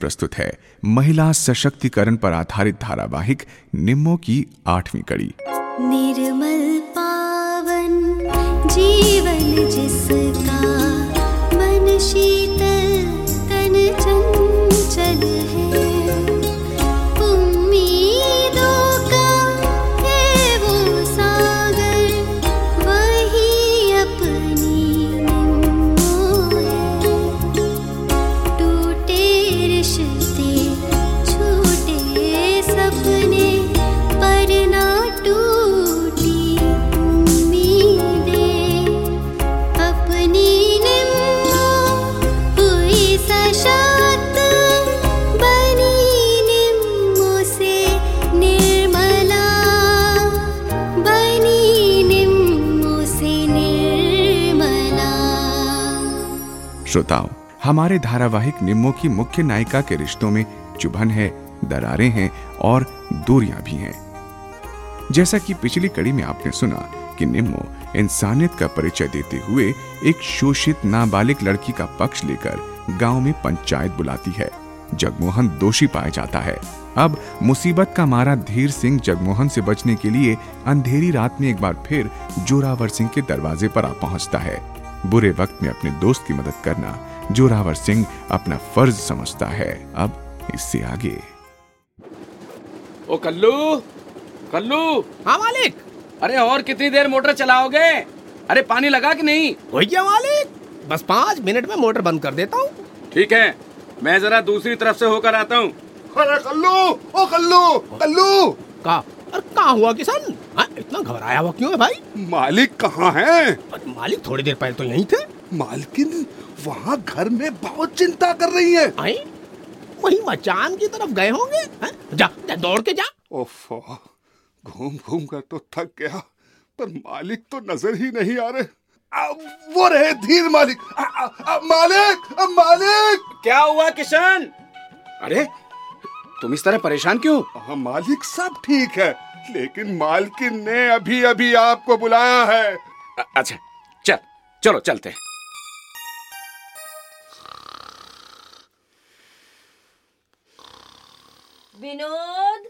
प्रस्तुत है। महिला सशक्तिकरण पर आधारित धारावाहिक निम्मो की आठवीं कड़ी। निर्मल पावन, जीवन जिसका श्रोताओं, हमारे धारावाहिक निम्मो की मुख्य नायिका के रिश्तों में चुभन है, दरारें हैं और दूरियाँ भी हैं। जैसा कि पिछली कड़ी में आपने सुना कि निम्मो इंसानियत का परिचय देते हुए एक शोषित नाबालिग लड़की का पक्ष लेकर गाँव में पंचायत बुलाती है। जगमोहन दोषी पाया जाता है। अब मुसीबत का मारा धीर सिंह जगमोहन से बचने के लिए अंधेरी रात में एक बार फिर जोरावर सिंह के दरवाजे पर आ पहुँचता है। बुरे वक्त में अपने दोस्त की मदद करना जोरावर सिंह अपना फ़र्ज़ समझता है। अब इससे आगे। ओ कल्लू कल्लू। हाँ मालिक। अरे और कितनी देर मोटर चलाओगे? अरे पानी लगा कि नहीं? हो गया मालिक। बस पाँच मिनट में मोटर बंद कर देता हूँ। ठीक है मैं जरा दूसरी तरफ़ से होकर आता हूँ। अरे कल्लू ओ कल्लू कल्लू। का अरे कहाँ हुआ किसान? हाँ, इतना घबराया हुआ क्यों है भाई? मालिक कहाँ है? अरे मालिक थोड़ी देर पहले तो यहीं थे। मालकिन वहाँ घर में बहुत चिंता कर रही है। आई? वही मचान की तरफ़ गए होंगे? हाँ? जा, जा दौड़ के जा। ओफो घूम घूम कर तो थक गया पर मालिक तो नज़र ही नहीं आ रहे। आ, वो रहे धीर मालिक। आ, आ, आ, मालिक आ, मालिक! क्या हुआ किशन अरे तुम इस तरह परेशान क्यों? हाँ मालिक सब ठीक है लेकिन मालकिन ने अभी अभी आपको बुलाया है। अ- अच्छा चल चलो चलते हैं। विनोद?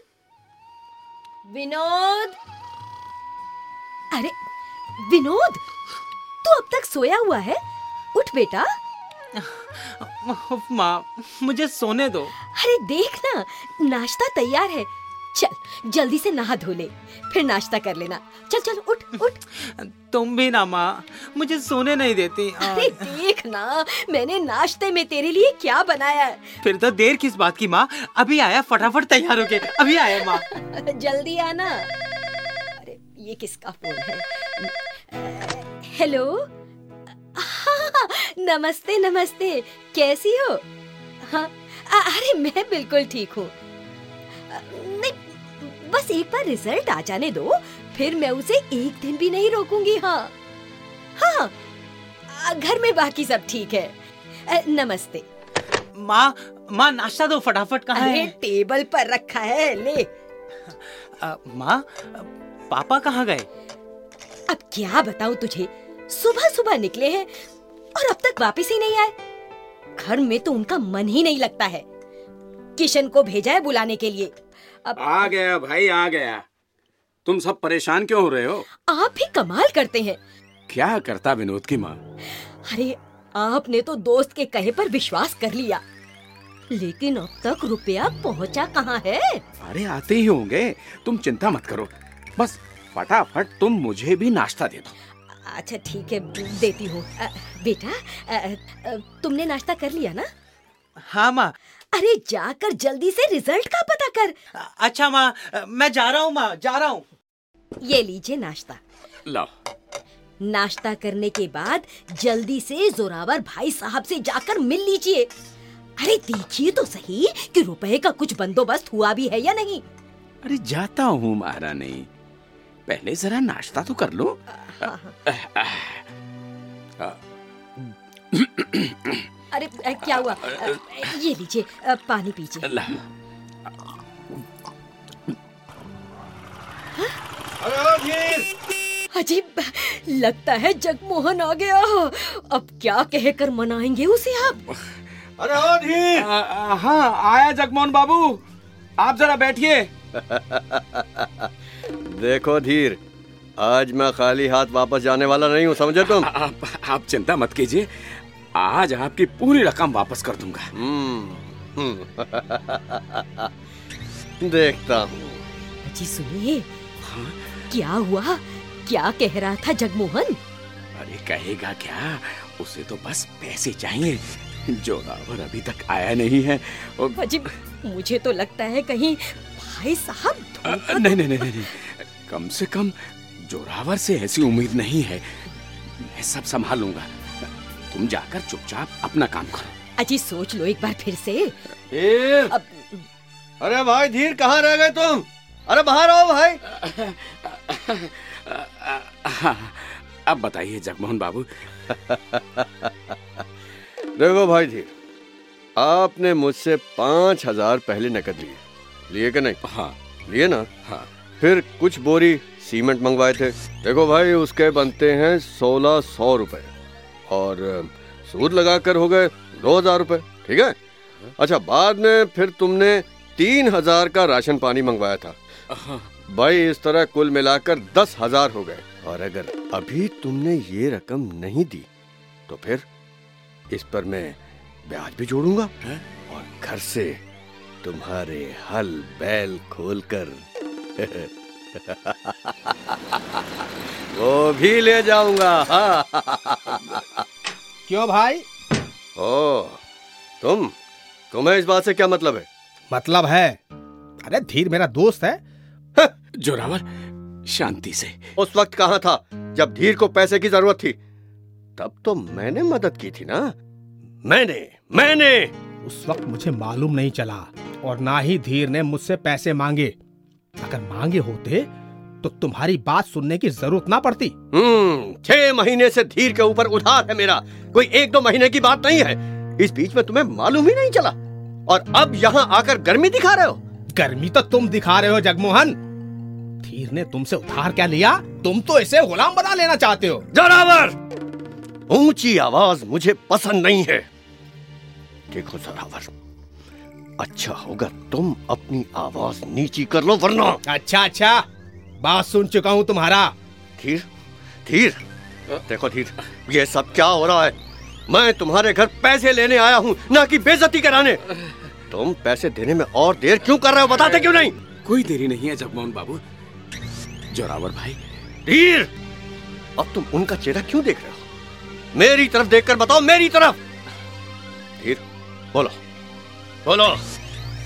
विनोद? अरे विनोद तू अब तक सोया हुआ है? उठ बेटा। माँ मुझे सोने दो। अरे देख ना नाश्ता तैयार है। चल जल्दी से नहा धो ले फिर नाश्ता कर लेना। चल चल उठ उठ। तुम भी ना माँ मुझे सोने नहीं देती। अरे देख ना मैंने नाश्ते में तेरे लिए क्या बनाया है? फिर तो देर किस बात की माँ? अभी आया फटाफट तैयार हो होके। अभी आया माँ। जल्दी आना। अरे ये किसका फ़ोन है? हेलो? हाँ, नमस्ते नमस्ते। कैसी हो? हाँ अ- अरे मैं बिल्कुल ठीक हूँ। नहीं बस एक बार रिज़ल्ट आ जाने दो फिर मैं उसे एक दिन भी नहीं रोकूँगी हाँ। हाँ घर में बाकी सब ठीक है। नमस्ते। माँ माँ नाश्ता दो फटाफट कहाँ है? टेबल पर रखा है ले। माँ पापा कहाँ गए? अब क्या बताऊँ तुझे? सुबह सुबह निकले हैं और अब तक वापस ही नहीं आए। घर में तो उनका मन ही नहीं लगता है। किशन को भेजा है बुलाने के लिए। अब आ गया भाई आ गया। तुम सब परेशान क्यों हो रहे हो? आप भी कमाल करते हैं। क्या करता विनोद की माँ? अरे आपने तो दोस्त के कहे पर विश्वास कर लिया। लेकिन अब तक रुपया पहुँचा कहाँ है? अरे आते ही होंगे। तुम चिंता मत करो। बस फटाफट तुम मुझे भी नाश्ता दे दो। अच्छा ठीक है देती हूँ। बेटा तुमने नाश्ता कर लिया ना? हाँ माँ। अरे जाकर जल्दी से रिज़ल्ट का पता कर। अच्छा माँ मैं जा रहा हूँ माँ जा रहा हूँ। ये लीजिए नाश्ता। लो। नाश्ता करने के बाद जल्दी से जोरावर भाई साहब से जाकर मिल लीजिए। अरे देखिए तो सही कि रुपए का कुछ बंदोबस्त हुआ भी है या नहीं। अरे जाता हूँ महारानी। पहले जरा नाश्ता तो कर लो। अरे क्या हुआ? ये लीजिए पानी पीजिए। अजीब लगता है जगमोहन आ गया। अब क्या कहकर मनाएँगे उसे आप? अरे ओ हाँ आया जगमोहन बाबू। आप जरा बैठिए। देखो धीर आज मैं खाली हाथ वापस जाने वाला नहीं हूँ समझे तुम? आ, आप आप चिंता मत कीजिए। आज आपकी पूरी रकम वापस कर दूँगा। हम्म, हम्म। देखता हूँ। जी सुनिए। क्या हुआ? क्या कह रहा था जगमोहन? अरे कहेगा क्या? उसे तो बस पैसे चाहिए। जोरावर अभी तक आया नहीं है और अजी मुझे तो लगता है कहीं भाई साहब नहीं नहीं नहीं नहीं। कम से कम जोरावर से ऐसी उम्मीद नहीं है। मैं सब संभालूँगा। तुम जाकर चुपचाप अपना काम करो। अजी सोच लो एक बार फिर से। धीर अब अरे भाई धीर कहाँ रह गए तुम? अरे बाहर आओ भाई। अब बताइए जगमोहन बाबू। देखो भाई धीर आपने मुझसे पाँच हज़ार पहले नकद लिए। लिए कि नहीं? हाँ। लिए ना? हाँ। फिर कुछ बोरी सीमेंट मंगवाए थे। देखो भाई उसके बनते हैं सोलह सौ रुपए। और सूद लगाकर हो गए दो हज़ार रुपए। ठीक है? अच्छा बाद में फिर तुमने तीन हज़ार का राशन पानी मंगवाया था। भाई इस तरह कुल मिलाकर दस हज़ार हो गए। और अगर अभी तुमने ये रकम नहीं दी तो फिर इस पर मैं ब्याज भी जोड़ूँगा। और घर से तुम्हारे हल बैल खोलकर वो भी ले जाऊँगा। हाँ। क्यों भाई? ओ तुम? तुम्हें इस बात से क्या मतलब है? मतलब है। अरे धीर मेरा दोस्त है। जोरावर शांति से। उस वक्त कहा था? जब धीर को पैसे की ज़रूरत थी। तब तो मैंने मदद की थी ना? मैंने मैंने! उस वक्त मुझे मालूम नहीं चला और ना ही धीर ने मुझसे पैसे मांगे। अगर मांगे होते तो तुम्हारी बात सुनने की ज़रूरत ना पड़ती। हम्म छह महीने से धीर के ऊपर उधार है मेरा। कोई एक दो महीने की बात नहीं है। इस बीच में तुम्हें मालूम ही नहीं चला। और अब यहाँ आकर गर्मी दिखा रहे हो। गर्मी तो तुम दिखा रहे हो जगमोहन। धीर ने तुमसे उधार क्या लिया? तुम तो इसे गुलाम बना लेना चाहते हो। जोरावर! ऊँची आवाज़ मुझे पसंद नहीं है। देखो जोरावर। अच्छा होगा तुम अपनी आवाज़ नीची कर लो वरना। अच्छा अच्छा। बात सुन चुका हूँ तुम्हारा। धीर धीर। देखो धीर ये सब क्या हो रहा है? मैं तुम्हारे घर पैसे लेने आया हूँ ना कि बेजती कराने तुम पैसे देने में और देर क्यों कर रहे हो? बताते क्यों नहीं? कोई देरी नहीं है जगमोहन बाबू। जोरावर भाई। धीर! अब तुम उनका चेहरा क्यों देख रहे हो? मेरी तरफ़ देखकर बताओ मेरी तरफ़। धीर बोलो। बोलो।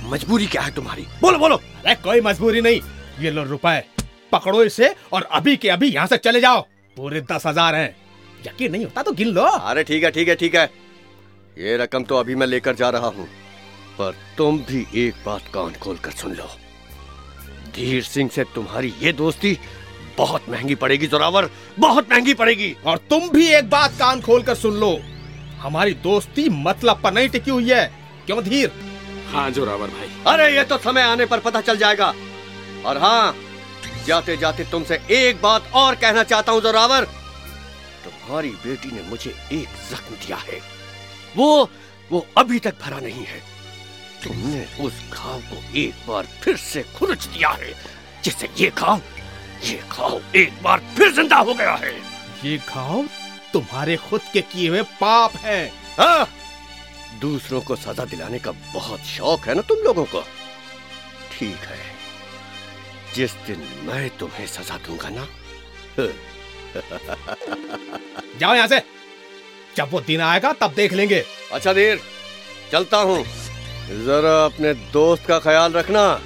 मजबूरी क्या है तुम्हारी? बोलो बोलो। अरे कोई मजबूरी नहीं। ये लो रुपए। पकड़ो इसे और अभी के अभी यहाँ से चले जाओ। पूरे दस हज़ार है। यकीन नहीं होता तो गिन लो। अरे ठीक है ठीक है ठीक है। ये रकम तो अभी मैं लेकर जा रहा हूँ। पर तुम भी एक बात कान खोल कर सुन लो। धीर सिंह से तुम्हारी ये दोस्ती बहुत महँगी पड़ेगी जोरावर। बहुत महँगी पड़ेगी। और तुम भी एक बात कान खोल कर सुन लो। हमारी दोस्ती मतलब पर नहीं टिकी हुई है। क्यों धीर? हाँ जोरावर भाई। अरे ये तो समय आने पर पता चल जाएगा। और हाँ जाते जाते तुमसे एक बात और कहना चाहता हूँ जोरावर। तुम्हारी बेटी ने मुझे एक जख्म दिया है। वो वो अभी तक भरा नहीं है। तुमने उस घाव को एक बार फिर से खुरच दिया है जिससे ये घाव ये घाव एक बार फिर ज़िंदा हो गया है। ये घाव तुम्हारे खुद के किए हुए पाप है। हाँ? दूसरों को सजा दिलाने का बहुत शौक है ना तुम लोगों को? ठीक है। जिस दिन मैं तुम्हें सजा दूँगा ना? जाओ यहाँ से। जब वो दिन आएगा तब देख लेंगे। अच्छा देर। चलता हूँ। जरा अपने दोस्त का ख्याल रखना।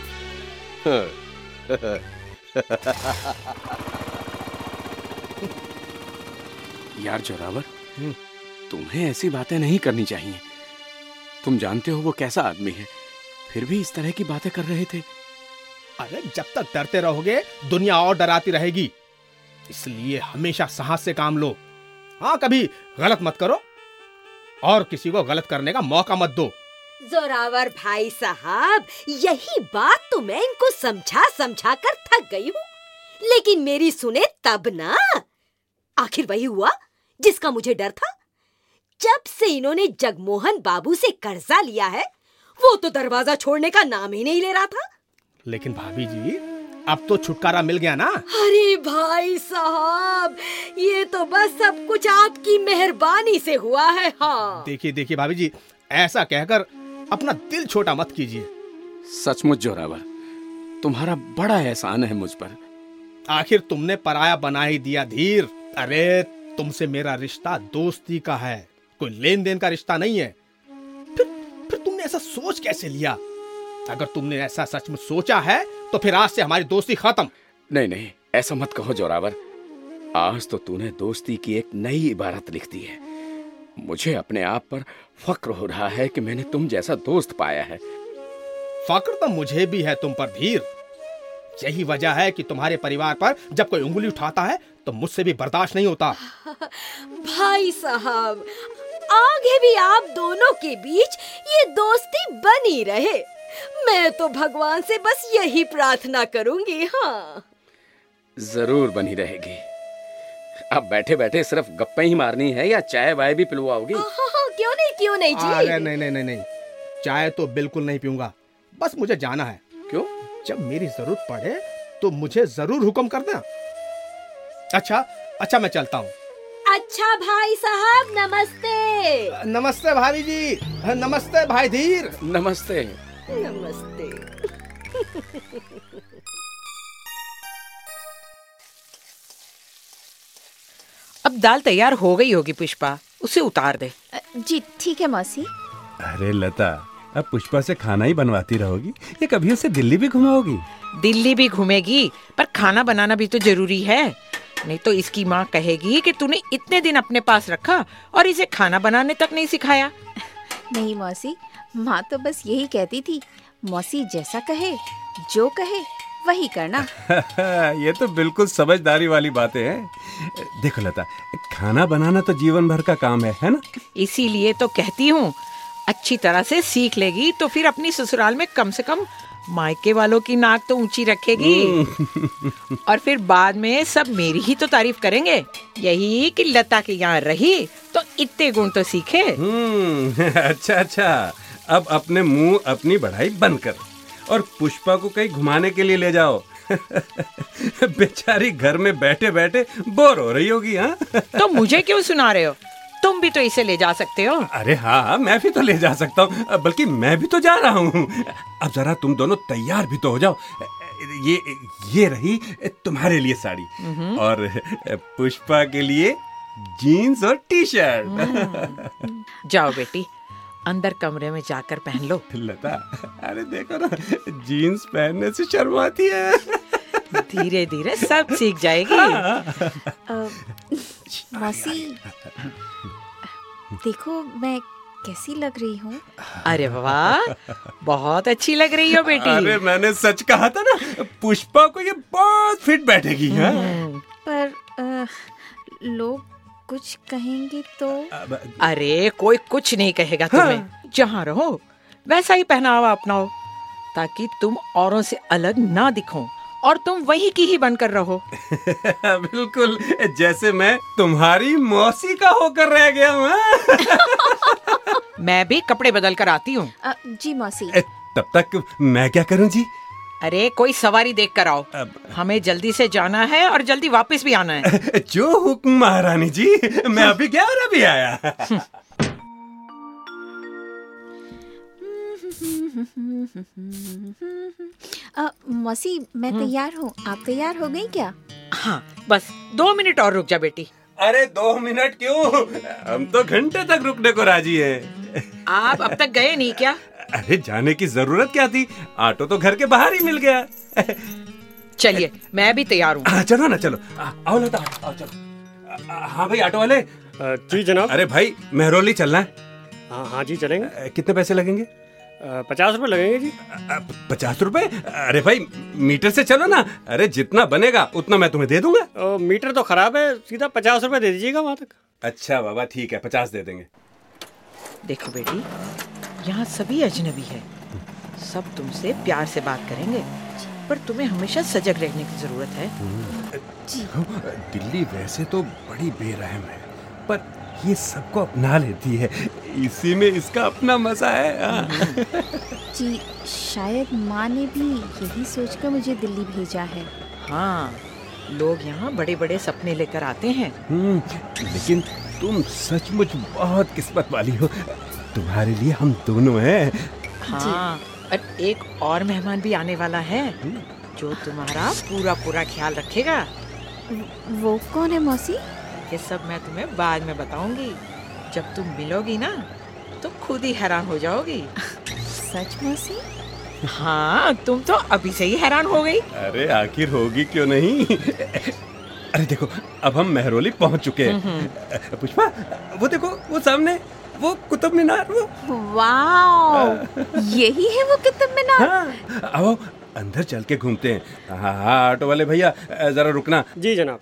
यार जोरावर तुम्हें ऐसी बातें नहीं करनी चाहिए। तुम जानते हो वो कैसा आदमी है? फिर भी इस तरह की बातें कर रहे थे। अरे जब तक डरते रहोगे दुनिया और डराती रहेगी। इसलिए हमेशा साहस से काम लो। हाँ कभी गलत मत करो। और किसी को गलत करने का मौका मत दो। जोरावर भाई साहब यही बात तो मैं इनको समझा समझा कर थक गई हूँ। लेकिन मेरी सुने तब ना। आखिर वही हुआ जिसका मुझे डर था। जब से इन्होंने जगमोहन बाबू से कर्जा लिया है वो तो दरवाज़ा छोड़ने का नाम ही नहीं ले रहा था। लेकिन भाभी जी अब तो छुटकारा मिल गया ना। अरे भाई साहब ये तो बस सब कुछ आपकी मेहरबानी से हुआ है हाँ। देखिए देखिए भाभी जी ऐसा कहकर अपना दिल छोटा मत कीजिए। सचमुच जोरावर तुम्हारा बड़ा एहसान है मुझ पर। आखिर तुमने पराया बना ही दिया धीर। अरे तुमसे मेरा रिश्ता दोस्ती का है। कोई लेन देन का रिश्ता नहीं है। फिर फिर तुमने ऐसा सोच कैसे लिया? अगर तुमने ऐसा सच में सोचा है तो फिर आज से हमारी दोस्ती खत्म। नहीं नहीं ऐसा मत कहो जोरावर। आज तो तूने दोस्ती की एक नई इबारत लिख दी है। मुझे अपने आप पर फक्र हो रहा है कि मैंने तुम जैसा दोस्त पाया है। फक्र तो मुझे भी है तुम पर धीर यही वजह है कि तुम्हारे परिवार पर जब कोई उंगली उठाता है तो मुझसे भी बर्दाश्त नहीं होता। भाई साहब आगे भी आप दोनों के बीच ये दोस्ती बनी रहे। मैं तो भगवान से बस यही प्रार्थना करूँगी हाँ। ज़रूर बनी रहेगी। अब बैठे बैठे सिर्फ़ गप्पे ही मारनी है या चाय वाय भी पिलवाओगी? हाँ, हाँ, क्यों नहीं क्यों नहीं जी? अरे नहीं नहीं नहीं नहीं। चाय तो बिल्कुल नहीं पीऊँगा। बस मुझे जाना है। क्यों? जब मेरी ज़रूरत पड़े तो मुझे ज़रूर हुक्म कर देना अच्छा अच्छा मैं चलता हूँ। अच्छा भाई साहब नमस्ते। नमस्ते भाभी जी। नमस्ते भाई धीर। नमस्ते। नमस्ते। अब दाल तैयार हो गई होगी पुष्पा। उसे उतार दे। जी ठीक है मौसी। अरे लता अब पुष्पा से खाना ही बनवाती रहोगी? या कभी उसे दिल्ली भी घुमाओगी? दिल्ली भी घूमेगी पर खाना बनाना भी तो ज़रूरी है। नहीं तो इसकी माँ कहेगी कि तूने इतने दिन अपने पास रखा और इसे खाना बनाने तक नहीं सिखाया। नहीं मौसी माँ तो बस यही कहती थी मौसी जैसा कहे जो कहे वही करना। ये तो बिल्कुल समझदारी वाली बातें हैं। देखो लता खाना बनाना तो जीवन भर का काम है है ना? इसीलिए तो कहती हूँ अच्छी तरह से सीख लेगी तो फिर अपनी ससुराल में कम से कम मायके वालों की नाक तो ऊँची रखेगी। और फिर बाद में सब मेरी ही तो तारीफ़ करेंगे। यही कि लता के यहाँ रही तो इतने गुण तो सीखे। हम्म अच्छा अच्छा। अब अपने मुँह अपनी बढ़ाई बंद कर। और पुष्पा को कहीं घुमाने के लिए ले जाओ। बेचारी घर में बैठे बैठे बोर हो रही होगी हाँ? तो मुझे क्यों सुना रहे हो? तुम भी तो इसे ले जा सकते हो। अरे हाँ मैं भी तो ले जा सकता हूँ बल्कि मैं भी तो जा रहा हूँ। अब जरा तुम दोनों तैयार भी तो हो जाओ। ये ये रही तुम्हारे लिए साड़ी। और पुष्पा के लिए जीन्स और टी शर्ट जाओ बेटी अंदर कमरे में जाकर पहन लो। लता अरे देखो ना जीन्स पहनने से शर्माती है। धीरे धीरे सब सीख जाएगी। अ, मौसी देखो मैं कैसी लग रही हूँ। अरे वाह बहुत अच्छी लग रही हो बेटी। अरे मैंने सच कहा था ना पुष्पा को ये बहुत फिट बैठेगी हाँ? पर अ, लोग कुछ कहेंगे तो? अरे कोई कुछ नहीं कहेगा तुम्हें जहाँ रहो वैसा ही पहनावा अपनाओ ताकि तुम औरों से अलग ना दिखो। और तुम वही की ही बनकर रहो। बिल्कुल जैसे मैं तुम्हारी मौसी का होकर रह गया हूँ हाँ? मैं भी कपड़े बदल कर आती हूँ। जी मौसी। तब तक मैं क्या करूँ जी? अरे कोई सवारी देख कर आओ। अब- हमें जल्दी से जाना है और जल्दी वापस भी आना है। जो हुक्म महारानी जी मैं अभी गया और अभी आया? मौसी मैं तैयार हूँ। आप तैयार हो गई क्या? हाँ बस दो मिनट और रुक जा बेटी। अरे दो मिनट क्यों? हम तो घंटे तक रुकने को राज़ी हैं। आप अब तक गए नहीं क्या? अरे जाने की ज़रूरत क्या थी? ऑटो तो घर के बाहर ही मिल गया। चलिए मैं भी तैयार हूँ। चलो ना चलो। आ, आओ लता आओ चलो। आ, हाँ भाई ऑटो वाले। जी जनाब। अरे भाई मेहरौली चलना है। हाँ हाँ जी चलेंगे। कितने पैसे लगेंगे? पचास रुपए लगेंगे जी। पचास रुपए? अरे भाई मीटर से चलो ना। अरे जितना बनेगा उतना मैं तुम्हें दे दूँगा। ओ, मीटर तो खराब है सीधा पचास रुपए दे दीजिएगा वहाँ तक। अच्छा बाबा ठीक है पचास दे देंगे। देखो बेटी यहाँ सभी अजनबी है। सब तुमसे प्यार से बात करेंगे पर तुम्हें हमेशा सजग रहने की ज़रूरत है। दिल्ली वैसे तो बड़ी बेरहम है पर ये सबको अपना लेती है। इसी में इसका अपना मज़ा है। हाँ। जी शायद माँ ने भी यही सोचकर मुझे दिल्ली भेजा है। हाँ लोग यहाँ बड़े बड़े सपने लेकर आते हैं। हम्म, लेकिन तुम सचमुच बहुत किस्मत वाली हो। तुम्हारे लिए हम दोनों हैं। हाँ और एक और मेहमान भी आने वाला है जो तुम्हारा पूरा पूरा ख्याल रखेगा। वो कौन है मौसी? ये सब मैं तुम्हें बाद में बताऊँगी। जब तुम मिलोगी ना तो खुद ही हैरान हो जाओगी। सच मौसी? हाँ तुम तो अभी से ही हैरान हो गई। अरे आखिर होगी क्यों नहीं? अरे देखो अब हम मेहरोली पहुँच चुके हैं। पुष्पा वो देखो वो सामने वो कुतुब मीनार वो वाओ! यही है वो कुतुब मीनार? हाँ आओ अंदर चल के घूमते हैं। हाँ हाँ ऑटो वाले भैया जरा रुकना। जी जनाब।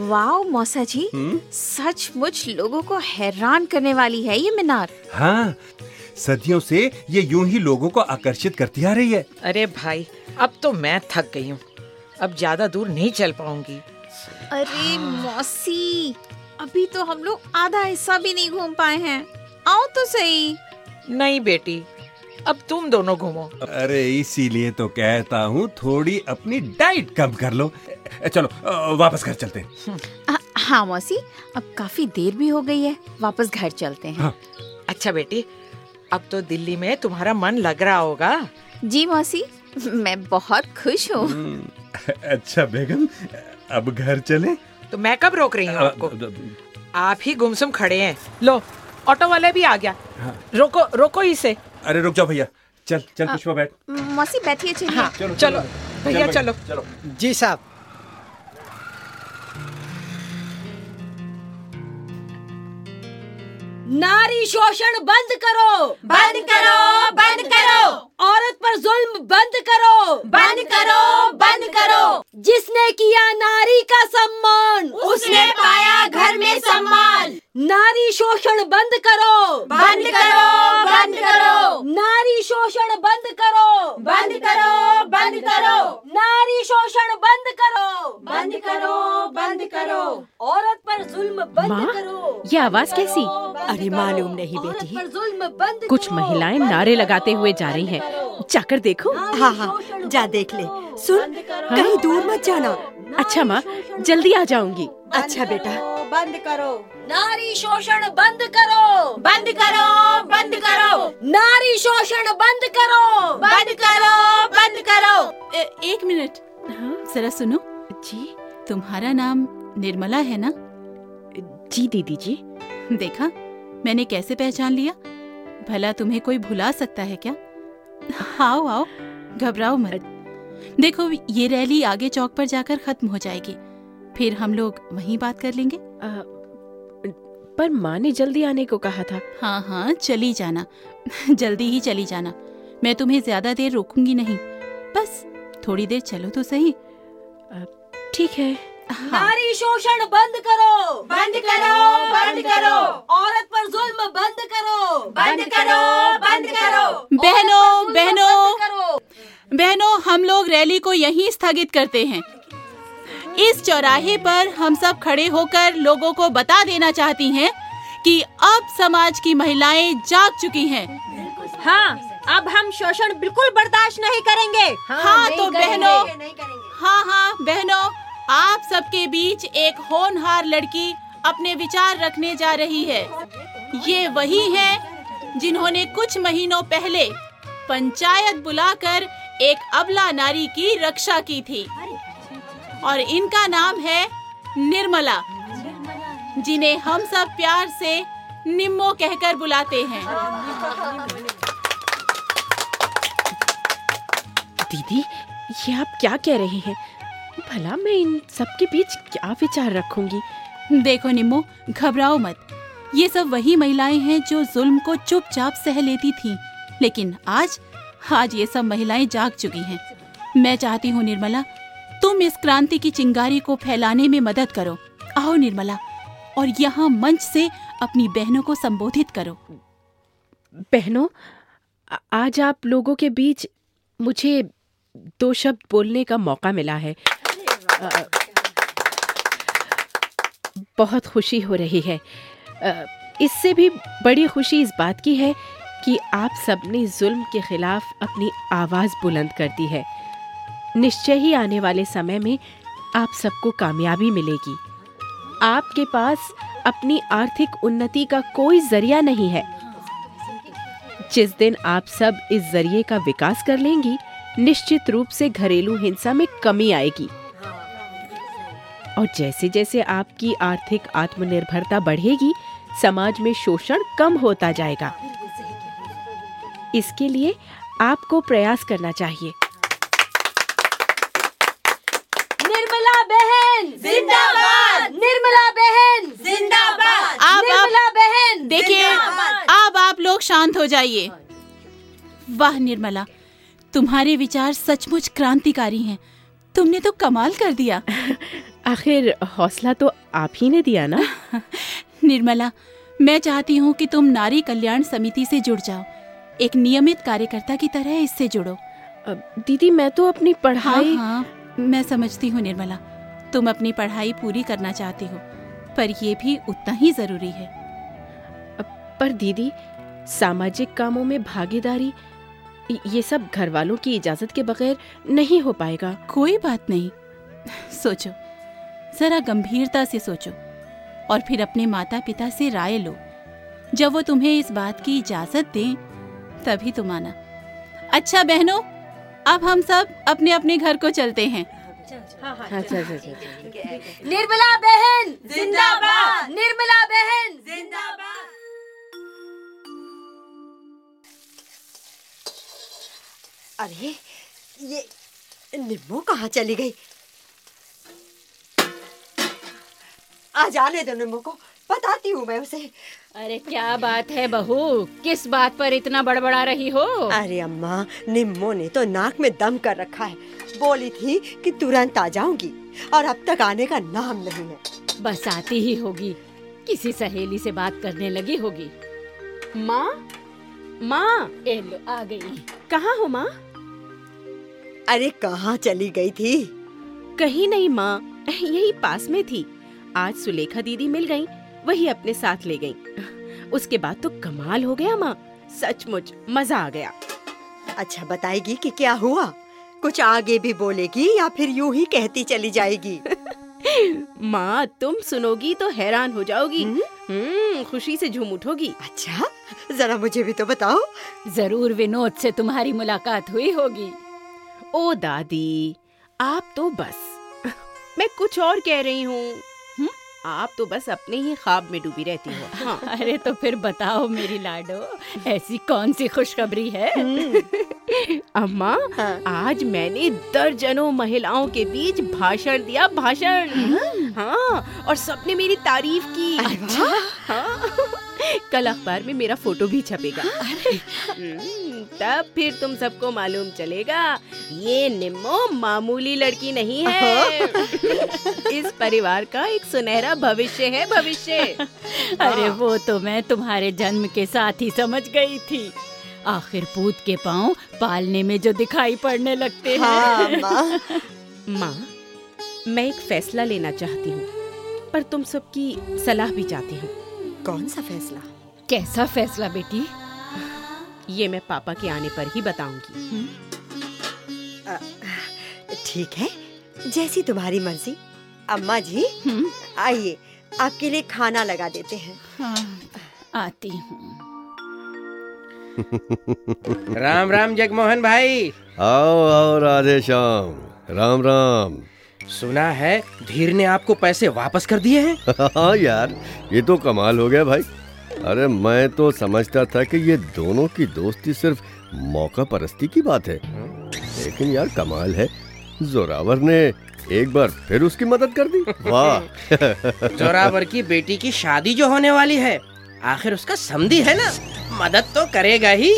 वाओ मौसा जी। सचमुच लोगों को हैरान करने वाली है ये मीनार। हाँ सदियों से ये यूँ ही लोगों को आकर्षित करती आ रही है। अरे भाई अब तो मैं थक गई हूँ। अब ज़्यादा दूर नहीं चल पाऊँगी। अरे मौसी अभी तो हम लोग आधा हिस्सा भी नहीं घूम पाए हैं। आओ तो सही। नहीं बेटी अब तुम दोनों घूमो। अरे इसीलिए तो कहता हूँ थोड़ी अपनी डाइट कम कर लो। चलो वापस घर चलते हैं। आ, हाँ मौसी अब काफ़ी देर भी हो गई है वापस घर चलते हैं। हाँ। अच्छा बेटी अब तो दिल्ली में तुम्हारा मन लग रहा होगा। जी मौसी मैं बहुत खुश हूँ। हम्म, अच्छा बेगम अब घर चले? तो मैं कब रोक रही हूँ आपको? आप ही गुमसुम खड़े हैं। लो ऑटो वाले भी आ गया। हाँ। रोको रोको इसे। अरे रुक जाओ भैया। चल चल पुष्पा बैठ। मौसी बैठिए चलिए। हाँ चलो भैया चलो। चलो। जी साहब। नारी शोषण बंद करो। बंद करो बंद करो औरत पर जुल्म बंद करो बंद करो बंद करो जिसने किया नारी का सम्मान उसने पाया घर में सम्मान नारी शोषण बंद करो बंद करो बंद करो नारी शोषण बंद करो बंद करो बंद करो नारी शोषण बंद करो बंद करो बंद करो औरत पर जुल्म बंद माँ, करो ये आवाज़ कैसी? अरे मालूम नहीं बेटी। जुल्म बंद कुछ महिलाएँ नारे लगाते हुए जा रही हैं। जाकर देखो। हाँ हाँ जा देख ले। सुन कहीं दूर मत जाना। अच्छा माँ जल्दी आ जाऊँगी। अच्छा बेटा। बंद करो। नारी शोषण बंद करो। बंद करो बंद करो। नारी शोषण बंद करो। बंद करो बंद करो। एक मिनट। जरा सुनो। जी तुम्हारा नाम निर्मला है ना? जी दीदी जी। देखा? मैंने कैसे पहचान लिया? भला तुम्हें कोई भुला सकता है क्या? आओ आओ घबराओ मत। देखो ये रैली आगे चौक पर जाकर खत्म हो जाएगी। फिर हम लोग वहीं बात कर लेंगे। आ, पर माँ ने जल्दी आने को कहा था। हाँ हाँ चली जाना। जल्दी ही चली जाना। मैं तुम्हें ज़्यादा देर रोकूँगी नहीं। बस थोड़ी देर चलो तो सही। ठीक है। हाँ। नारी शोषण बंद करो। बंद करो बंद करो। औरत पर जुल्म बंद करो। बंद करो बंद करो। बहनों बहनों बहनों हम लोग रैली को यहीं स्थगित करते हैं। इस चौराहे पर हम सब खड़े होकर लोगों को बता देना चाहती हैं कि अब समाज की महिलाएँ जाग चुकी हैं। हाँ अब हम शोषण बिल्कुल बर्दाश्त नहीं करेंगे। हाँ, हाँ नहीं तो बहनों हाँ हाँ बहनों आप सबके बीच एक होनहार लड़की अपने विचार रखने जा रही है। ये वही है जिन्होंने कुछ महीनों पहले पंचायत बुलाकर एक अबला नारी की रक्षा की थी। और इनका नाम है निर्मला, जिन्हें हम सब प्यार से निम्मो कहकर बुलाते हैं। दीदी, ये आप क्या कह रही हैं? भला मैं इन सबके बीच क्या विचार रखूँगी? देखो निम्मो घबराओ मत। ये सब वही महिलाएँ हैं जो जुल्म को चुपचाप सह लेती थीं। लेकिन आज आज ये सब महिलाएँ जाग चुकी हैं। मैं चाहती हूँ निर्मला तुम इस क्रांति की चिंगारी को फैलाने में मदद करो। आओ निर्मला और यहाँ मंच से अपनी बहनों को संबोधित करो। बहनों आज आप लोगों के बीच मुझे दो शब्द बोलने का मौका मिला है। बहुत खुशी हो रही है। इससे भी बड़ी खुशी इस बात की है कि आप सबने जुल्म के खिलाफ अपनी आवाज़ बुलंद कर दी है। निश्चय ही आने वाले समय में आप सबको कामयाबी मिलेगी। आपके पास अपनी आर्थिक उन्नति का कोई ज़रिया नहीं है। जिस दिन आप सब इस ज़रिए का विकास कर लेंगी, निश्चित रूप से घरेलू हिंसा में कमी आएगी। और जैसे जैसे आपकी आर्थिक आत्मनिर्भरता बढ़ेगी समाज में शोषण कम होता जाएगा। इसके लिए आपको प्रयास करना चाहिए। निर्मला बहन जिंदाबाद! निर्मला बहन जिंदाबाद! आप निर्मला बहन देखिए अब आप लोग शांत हो जाइए। वाह निर्मला तुम्हारे विचार सचमुच क्रांतिकारी हैं। तुमने तो कमाल कर दिया। आखिर हौसला तो आप ही ने दिया ना? निर्मला मैं चाहती हूँ कि तुम नारी कल्याण समिति से जुड़ जाओ। एक नियमित कार्यकर्ता की तरह इससे जुड़ो। दीदी मैं तो अपनी पढ़ाई हाँ, हाँ, मैं समझती हूँ निर्मला। तुम अपनी पढ़ाई पूरी करना चाहती हो पर ये भी उतना ही ज़रूरी है। पर दीदी सामाजिक कामों में भागीदारी ये सब घर वालों की इजाज़त के बगैर नहीं हो पाएगा। कोई बात नहीं। सोचो जरा गंभीरता से सोचो और फिर अपने माता पिता से राय लो। जब वो तुम्हें इस बात की इजाज़त दें तभी तुम आना अच्छा बहनों अब हम सब अपने अपने घर को चलते हैं। निर्मला बहन! जिंदाबाद! निर्मला बहन! जिंदाबाद! अरे ये निम्मो कहाँ चली गई? आ जाने दो निम्मो को। बताती हूँ मैं उसे। अरे क्या बात है बहू? किस बात पर इतना बड़बड़ा रही हो? अरे अम्मा निम्मो ने तो नाक में दम कर रखा है। बोली थी कि तुरंत आ जाऊँगी और अब तक आने का नाम नहीं है। बस आती ही होगी। किसी सहेली से बात करने लगी होगी। माँ? माँ? आ गई। कहाँ हो माँ? अरे कहाँ चली गई थी? कहीं नहीं माँ यही पास में थी। आज सुलेखा दीदी मिल गई वही अपने साथ ले गई। उसके बाद तो कमाल हो गया माँ सचमुच मज़ा आ गया। अच्छा बताएगी कि क्या हुआ? कुछ आगे भी बोलेगी या फिर यूँ ही कहती चली जाएगी? माँ तुम सुनोगी तो हैरान हो जाओगी। हम्म? खुशी से झूम उठोगी। अच्छा जरा मुझे भी तो बताओ। ज़रूर विनोद से तुम्हारी मुलाकात हुई होगी। ओ दादी आप तो बस। मैं कुछ और कह रही हूँ। आप तो बस अपने ही ख्वाब में डूबी रहती हो। हाँ। अरे तो फिर बताओ मेरी लाडो ऐसी कौन सी खुशखबरी है? अम्मा हाँ। आज मैंने दर्जनों महिलाओं के बीच भाषण दिया भाषण। हाँ। और सबने मेरी तारीफ़ की। अच्छा। हाँ। कल अखबार में मेरा फ़ोटो भी छपेगा। तब फिर तुम सबको मालूम चलेगा ये निम्मो मामूली लड़की नहीं है। इस परिवार का एक सुनहरा भविष्य है भविष्य। अरे वो तो मैं तुम्हारे जन्म के साथ ही समझ गई थी। आखिर पूत के पाँव पालने में जो दिखाई पड़ने लगते हैं। हाँ, माँ। माँ मैं एक फैसला लेना चाहती हूँ पर तुम सबकी सलाह भी चाहती हूँ। कौन सा फैसला? कैसा फैसला बेटी? ये मैं पापा के आने पर ही बताऊँगी। ठीक है जैसी तुम्हारी मर्ज़ी। अम्मा जी आइए आपके लिए खाना लगा देते हैं। हाँ, आती हूँ। राम राम जगमोहन भाई। आओ आओ राधे श्याम राम राम। सुना है धीर ने आपको पैसे वापस कर दिए हैं? हाँ यार ये तो कमाल हो गया भाई। अरे मैं तो समझता था कि ये दोनों की दोस्ती सिर्फ़ मौका परस्ती की बात है। लेकिन यार कमाल है। जोरावर ने एक बार फिर उसकी मदद कर दी। वाह। जोरावर की बेटी की शादी जो होने वाली है आखिर उसका समधी है ना? मदद तो करेगा ही।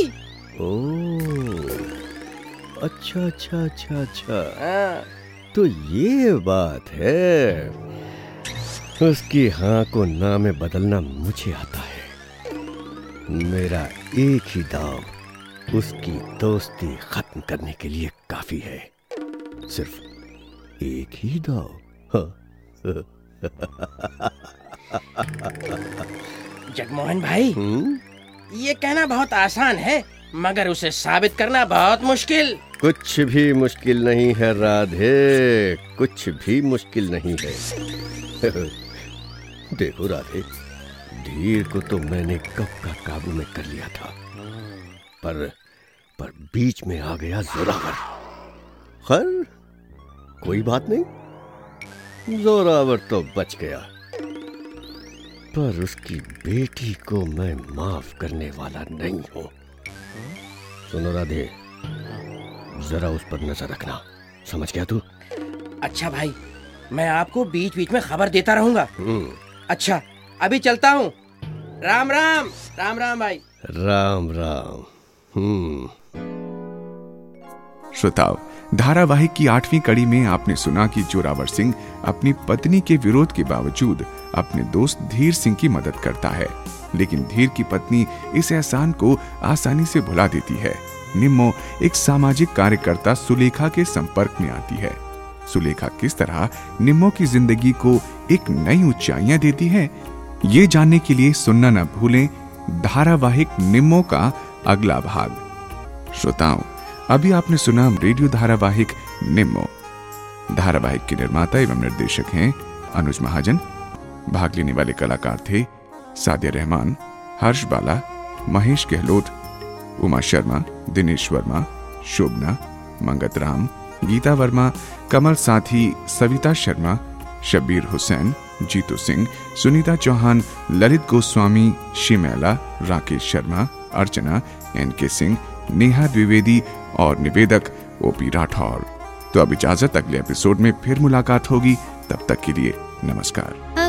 ओ अच्छा अच्छा अच्छा अच्छा। हाँ। तो ये बात है। उसकी हाँ को ना में बदलना मुझे आता है। मेरा एक ही दाव उसकी दोस्ती खत्म करने के लिए काफ़ी है सिर्फ़ एक ही दाव हाँ। जगमोहन भाई हम्म? ये कहना बहुत आसान है मगर उसे साबित करना बहुत मुश्किल कुछ भी मुश्किल नहीं है राधे कुछ भी मुश्किल नहीं है देखो राधे धीर को तो मैंने कब का काबू में कर लिया था। पर पर बीच में आ गया जोरावर। खैर कोई बात नहीं। जोरावर तो बच गया। पर उसकी बेटी को मैं माफ़ करने वाला नहीं हूँ। सुनो राधे जरा उस पर नज़र रखना। समझ गया तू? अच्छा भाई मैं आपको बीच बीच में खबर देता रहूँगा। हम्म, अच्छा अभी चलता हूँ। राम राम राम राम भाई। राम राम। हम्म। श्रोताओ धारावाहिक की आठवीं कड़ी में आपने सुना कि जोरावर सिंह अपनी पत्नी के विरोध के बावजूद अपने दोस्त धीर सिंह की मदद करता है। लेकिन धीर की पत्नी इस एहसान को आसानी से भुला देती है। निम्मो एक सामाजिक कार्यकर्ता सुलेखा के संपर्क में आती है। सुलेखा किस तरह निम्मो की ज़िंदगी को एक नई ऊंचाइयाँ देती है ये जानने के लिए सुनना न भूलें धारावाहिक निम्मो का अगला भाग। श्रोताओं, अभी आपने सुना रेडियो धारावाहिक निम्मो। धारावाहिक के निर्माता एवं निर्देशक हैं अनुज महाजन। भाग लेने वाले कलाकार थे सादिया रहमान, हर्ष बाला, महेश गहलोत, उमा शर्मा, दिनेश वर्मा, शोभना, मंगत राम, गीता वर्मा, कमल साथी, सविता शर्मा, शब्बीर हुसैन जीतू सिंह, सुनीता चौहान, ललित गोस्वामी, शिमेला, राकेश शर्मा, अर्चना, एन के सिंह, नेहा द्विवेदी और निवेदक ओपी राठौर। तो अब इजाज़त अगले एपिसोड में फिर मुलाकात होगी। तब तक के लिए नमस्कार।